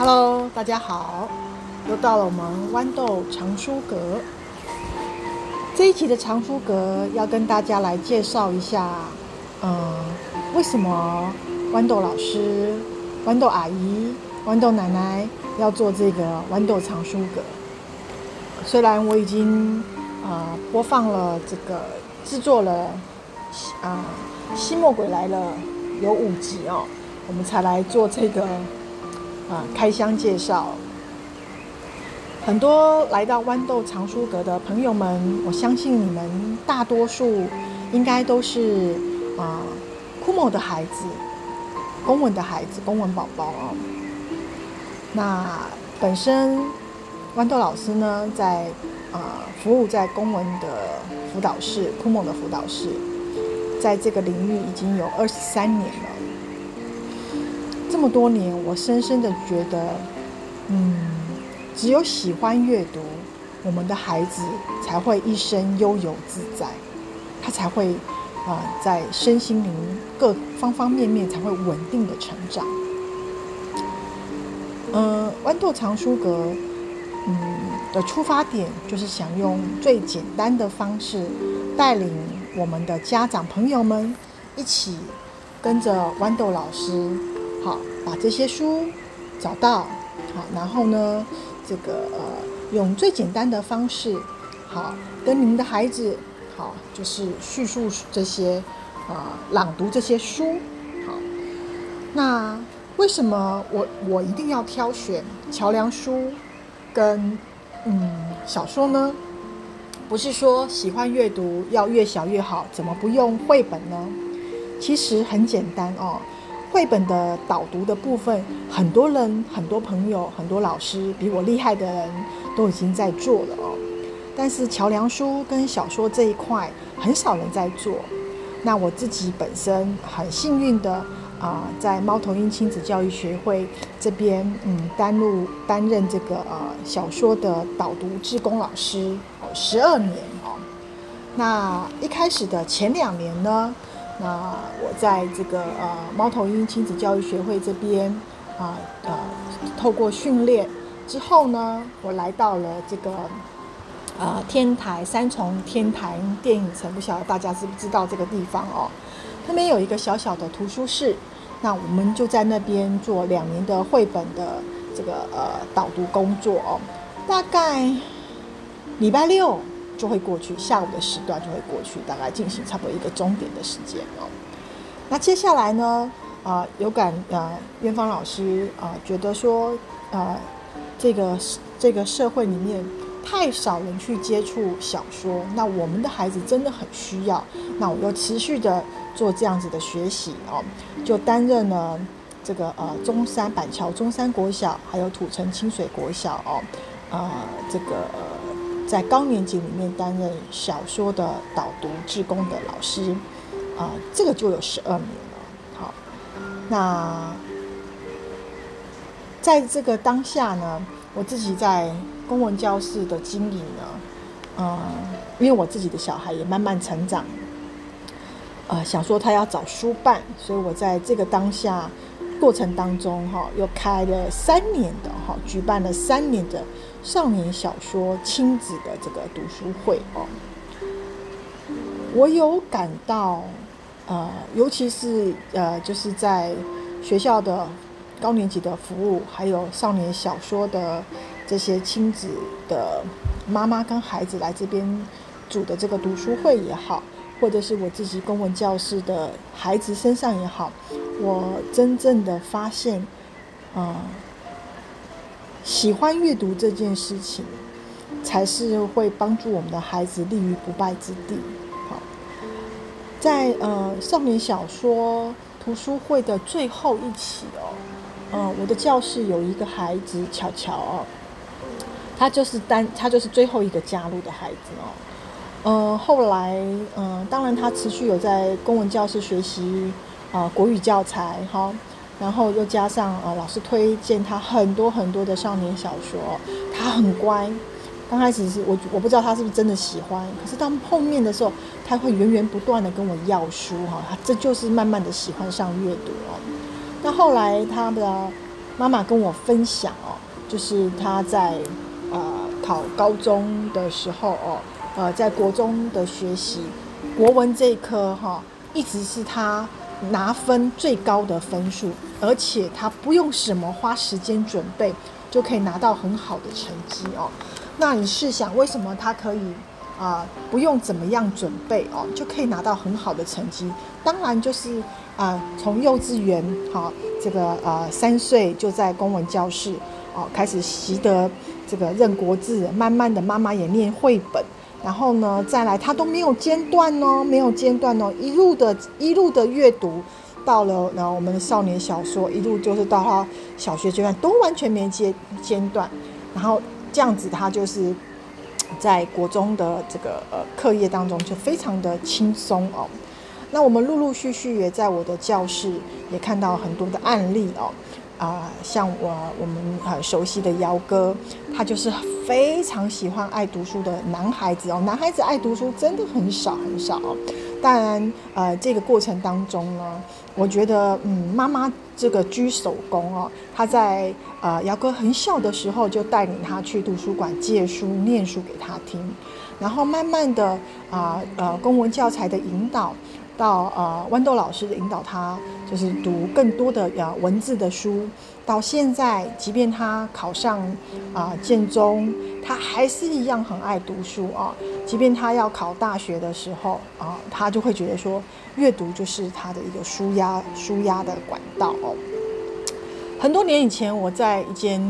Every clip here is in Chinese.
Hello，大家好，又到了我们豌豆藏书阁这一期的藏书阁，要跟大家来介绍一下，嗯，为什么豌豆老师、豌豆阿姨、豌豆奶奶要做这个豌豆藏书阁？虽然我已经、播放了这个制作了啊《吸墨鬼来了》有五集哦，我们才来做这个。啊，开箱介绍，很多来到豌豆藏书阁的朋友们，我相信你们大多数应该都是啊，Kumo 的孩子，公文的孩子，公文宝宝哦。那本身豌豆老师呢，在啊服务在公文的辅导室，Kumo 的辅导室，在这个领域已经有二十三年了。这么多年，我深深的觉得，嗯，只有喜欢阅读，我们的孩子才会一生悠游自在，他才会啊、在身心灵各方方面面才会稳定的成长。嗯、豌豆藏书阁，嗯的出发点就是想用最简单的方式，带领我们的家长朋友们一起跟着豌豆老师。好，把这些书找到，好，然后呢，这个呃，用最简单的方式，好，跟您的孩子，好，就是叙述这些，啊，朗读这些书，好。那为什么我我一定要挑选桥梁书跟嗯小说呢？不是说喜欢阅读要越小越好，怎么不用绘本呢？其实很简单哦。绘本的导读的部分，很多人、很多朋友、很多老师比我厉害的人都已经在做了哦。但是桥梁书跟小说这一块很少人在做。那我自己本身很幸运的啊、在猫头鹰亲子教育学会这边，嗯，担任担任这个呃小说的导读志工老师十二年哦。那一开始的前两年呢，那我在这个呃猫头鹰亲子教育学会这边啊呃，透过训练之后呢，我来到了这个呃天台三重天台电影城，不晓得大家知不知道这个地方哦？那边有一个小小的图书室，那我们就在那边做两年的绘本的这个呃导读工作哦，大概礼拜六。就会过去，下午的时段就会过去，大概进行差不多一个钟点的时间哦。那接下来呢，啊、有感啊，院、方老师啊、觉得说啊、这个这个社会里面太少人去接触小说，那我们的孩子真的很需要。那我又持续的做这样子的学习哦，就担任了这个呃中山板桥中山国小，还有土城清水国小哦，啊、这个。在高年级里面担任小说的导读志工的老师，啊、这个就有十二年了。好，那在这个当下呢，我自己在公文教室的经营呢，嗯、因为我自己的小孩也慢慢成长，呃，想说他要找书办，所以我在这个当下过程当中，哈，又开了三年的哈，举办了三年的。少年小说亲子的这个读书会哦，我有感到，呃，尤其是呃，就是在学校的高年级的服务，还有少年小说的这些亲子的妈妈跟孩子来这边组的这个读书会也好，或者是我自己公文教室的孩子身上也好，我真正的发现，啊、喜欢阅读这件事情，才是会帮助我们的孩子立于不败之地。好，在呃少年小说图书会的最后一期哦，呃，我的教室有一个孩子巧巧哦，他就是单，他就是最后一个加入的孩子哦。呃，后来嗯、当然他持续有在公文教室学习啊、国语教材哈。然后又加上呃，老师推荐他很多很多的少年小说，他很乖。刚开始是我我不知道他是不是真的喜欢，可是到后面的时候，他会源源不断的跟我要书哈，他这就是慢慢的喜欢上阅读哦。那后来他的妈妈跟我分享哦，就是他在呃考高中的时候哦，呃在国中的学习国文这一科哈、一直是他拿分最高的分数，而且他不用什么花时间准备就可以拿到很好的成绩哦。那你试想，为什么他可以？啊、不用怎么样准备哦，就可以拿到很好的成绩。当然就是啊、从幼稚园好、哦，这个呃三岁就在公文教室哦，开始习得这个认国字，慢慢的妈妈也念绘本，然后呢再来他都没有间断哦，没有间断哦，一路的一路的阅读，到了然后我们的少年小说，一路就是到他小学阶段都完全没间间断，然后这样子他就是。在国中的这个呃课业当中就非常的轻松哦，那我们陆陆续续也在我的教室也看到很多的案例哦，啊、像我我们很熟悉的姚哥，他就是非常喜欢爱读书的男孩子哦，男孩子爱读书真的很少很少，当然呃这个过程当中呢，我觉得嗯妈妈。这个居首功哦，她在呃姚哥很小的时候就带领他去图书馆借书念书给他听，然后慢慢的啊，呃公文教材的引导，到呃豌豆老师的引导他，就是读更多的呃文字的书，到现在即便他考上啊、建中，他还是一样很爱读书啊、即便他要考大学的时候啊、他就会觉得说。阅读就是他的一个舒压、舒压的管道哦。很多年以前，我在一间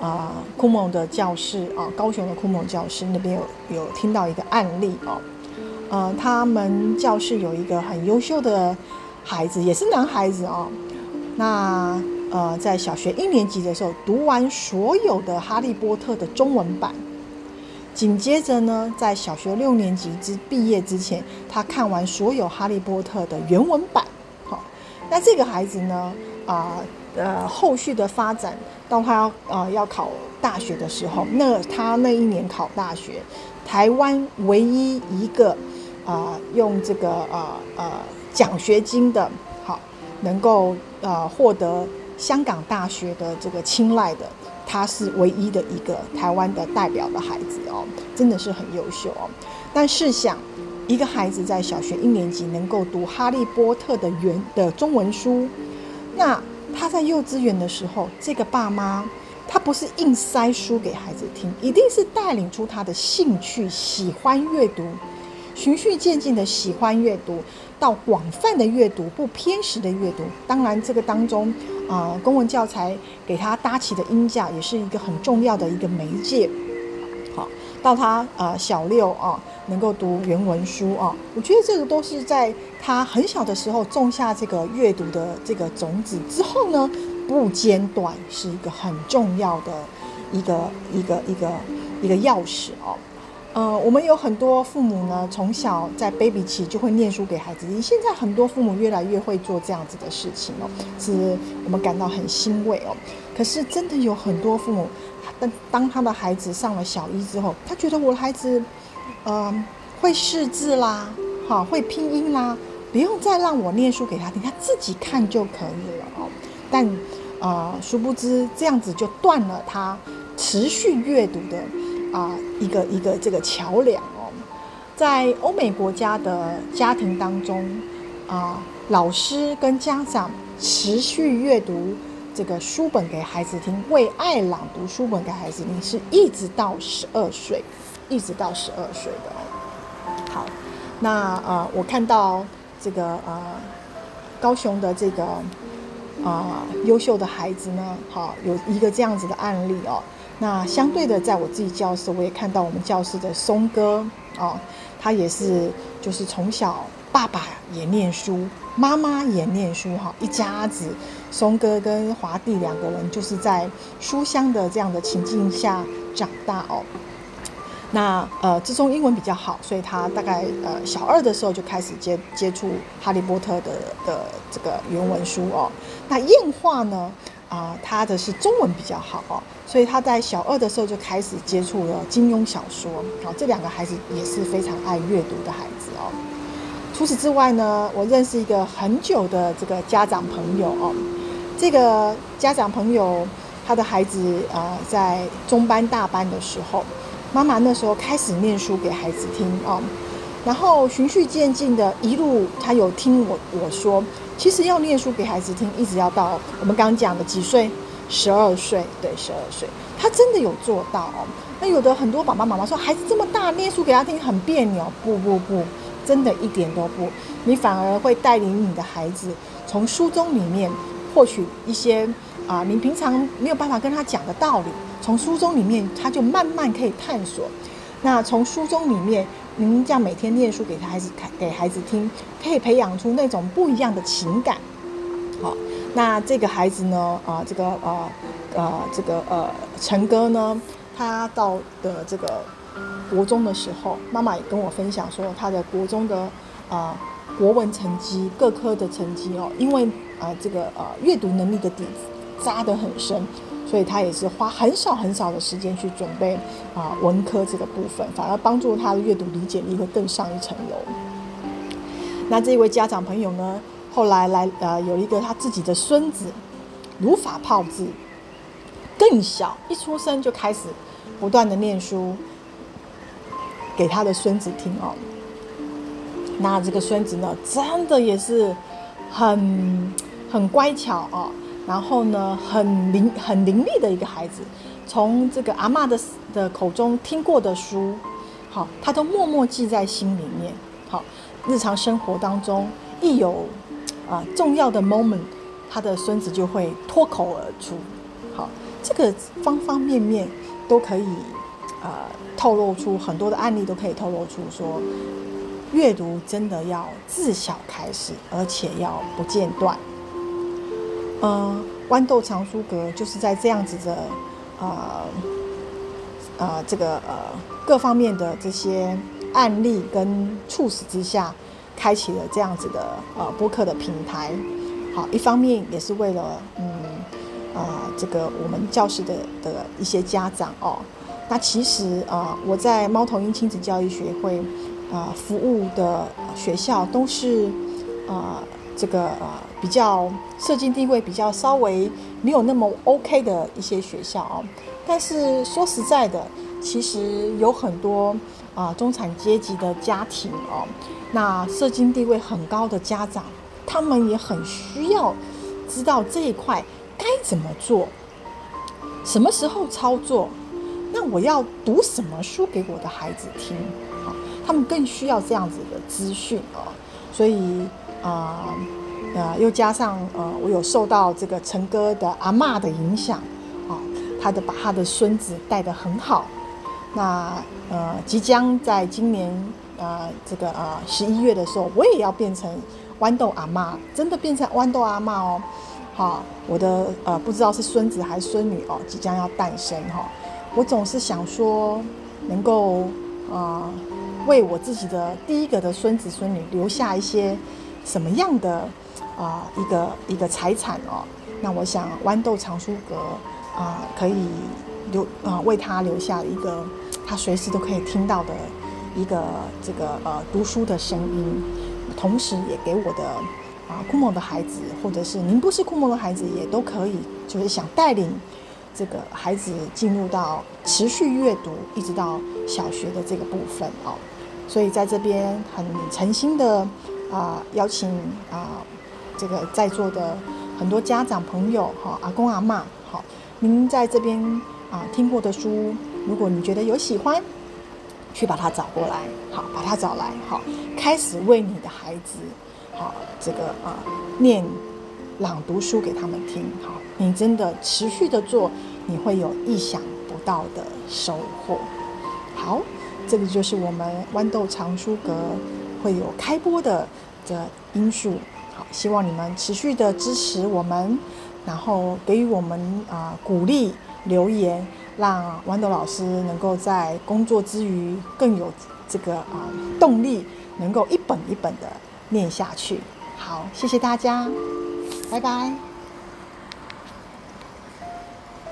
啊酷萌的教室啊，高雄的酷萌教室那边有有听到一个案例哦。呃，他们教室有一个很优秀的孩子，也是男孩子哦。那呃，在小学一年级的时候，读完所有的《哈利波特》的中文版。紧接着呢，在小学六年级之毕业之前，他看完所有《哈利波特》的原文版。好，那这个孩子呢，啊呃，后续的发展到他要呃要考大学的时候，那他那一年考大学，台湾唯一一个啊、用这个呃呃奖学金的，好能够呃获得香港大学的这个青睐的。他是唯一的一个台湾的代表的孩子哦，真的是很优秀哦。但试想，一个孩子在小学一年级能够读《哈利波特》的原的中文书，那他在幼稚园的时候，这个爸妈他不是硬塞书给孩子听，一定是带领出他的兴趣，喜欢阅读，循序渐进的喜欢阅读，到广泛的阅读，不偏食的阅读。当然，这个当中。啊、公文教材给他搭起的音架也是一个很重要的一个媒介。好，到他呃小六啊，能够读原文书啊，我觉得这个都是在他很小的时候种下这个阅读的这个种子之后呢，不间断是一个很重要的一个一个一个一个钥匙哦。呃，我们有很多父母呢，从小在 baby 期就会念书给孩子听。现在很多父母越来越会做这样子的事情哦，是我们感到很欣慰哦。可是真的有很多父母，当当他的孩子上了小一之后，他觉得我的孩子，呃，会识字啦，好，会拼音啦，不用再让我念书给他听，他自己看就可以了哦。但呃，殊不知这样子就断了他持续阅读的。啊，一个一个这个桥梁哦，在欧美国家的家庭当中，啊，老师跟家长持续阅读这个书本给孩子听，为爱朗读书本给孩子听，是一直到十二岁，一直到十二岁的。好，那啊，我看到这个啊，高雄的这个啊优秀的孩子呢，好，有一个这样子的案例哦。那相对的，在我自己教室，我也看到我们教室的松哥哦，他也是，就是从小爸爸也念书，妈妈也念书哈，一家子，松哥跟华弟两个人就是在书香的这样的情境下长大哦。那呃，自从英文比较好，所以他大概呃小二的时候就开始接接触哈利波特的的这个原文书哦。那燕化呢？啊、他的是中文比较好哦，所以他在小二的时候就开始接触了金庸小说。好、这两个孩子也是非常爱阅读的孩子哦。除此之外呢，我认识一个很久的这个家长朋友哦，这个家长朋友他的孩子啊、在中班大班的时候，妈妈那时候开始念书给孩子听啊。然后循序渐进的一路，他有听我我说，其实要念书给孩子听，一直要到我们刚刚讲的几岁，十二岁，对，十二岁，他真的有做到哦。那有的很多爸爸妈妈说，孩子这么大，念书给他听很别扭，不不不，真的一点都不，你反而会带领你的孩子从书中里面获取一些啊，你平常没有办法跟他讲的道理，从书中里面他就慢慢可以探索。那从书中里面。您这样每天念书给他孩子看，给孩子听，可以培养出那种不一样的情感。好，那这个孩子呢，啊，这个呃呃，这个呃，陈哥呢，他到的这个国中的时候，妈妈也跟我分享说，他的国中的啊、国文成绩，各科的成绩哦，因为啊、这个呃阅读能力的底子扎得很深。所以他也是花很少很少的时间去准备啊文科这个部分，反而帮助他的阅读理解力会更上一层楼。那这位家长朋友呢，后来来呃有一个他自己的孙子，如法炮制，更小一出生就开始不断的念书给他的孙子听哦。那这个孙子呢，真的也是很很乖巧哦。然后呢，很伶很伶俐的一个孩子，从这个阿嬷的的口中听过的书，好，他都默默记在心里面。好，日常生活当中一有啊重要的 moment，他的孙子就会脱口而出。好，这个方方面面都可以啊透露出很多的案例，都可以透露出说，阅读真的要自小开始，而且要不间断。呃，豌豆藏书阁就是在这样子的，呃，呃，这个呃各方面的这些案例跟促使之下，开启了这样子的呃播客的平台。好，一方面也是为了嗯，呃，这个我们教室的的一些家长哦。那其实啊、我在猫头鹰亲子教育学会啊、服务的学校都是啊。这个呃比较社经地位比较稍微没有那么 OK 的一些学校哦，但是说实在的，其实有很多啊、中产阶级的家庭哦，那社经地位很高的家长，他们也很需要知道这一块该怎么做，什么时候操作，那我要读什么书给我的孩子听，好，他们更需要这样子的资讯哦，所以。啊、啊，又加上呃，我有受到这个陈哥的阿嬷的影响，啊、哦，他的把他的孙子带得很好。那呃，即将在今年呃这个呃十一月的时候，我也要变成豌豆阿嬷，真的变成豌豆阿嬷哦。好、我的呃不知道是孙子还是孙女哦，即将要诞生哈、哦。我总是想说，能够啊、为我自己的第一个的孙子孙女留下一些。什么样的啊、一个一个财产哦？那我想豌豆藏书阁啊、可以留啊、为他留下一个他随时都可以听到的一个这个呃读书的声音，同时也给我的啊酷萌的孩子，或者是您不是酷萌的孩子也都可以，就是想带领这个孩子进入到持续阅读一直到小学的这个部分哦。所以在这边很诚心的。啊、邀请啊、这个在座的很多家长朋友哈，阿公阿嬷，好，您在这边啊、听过的书，如果你觉得有喜欢，去把它找过来，好，把它找来，好，开始为你的孩子，好，这个啊、念朗读书给他们听，好，你真的持续的做，你会有意想不到的收获。好，这个就是我们豌豆藏书阁。会有开播的的因素，好，希望你们持续的支持我们，然后给予我们啊、鼓励留言，让豌豆老师能够在工作之余更有这个啊、呃、动力，能够一本一本的念下去。好，谢谢大家，拜拜。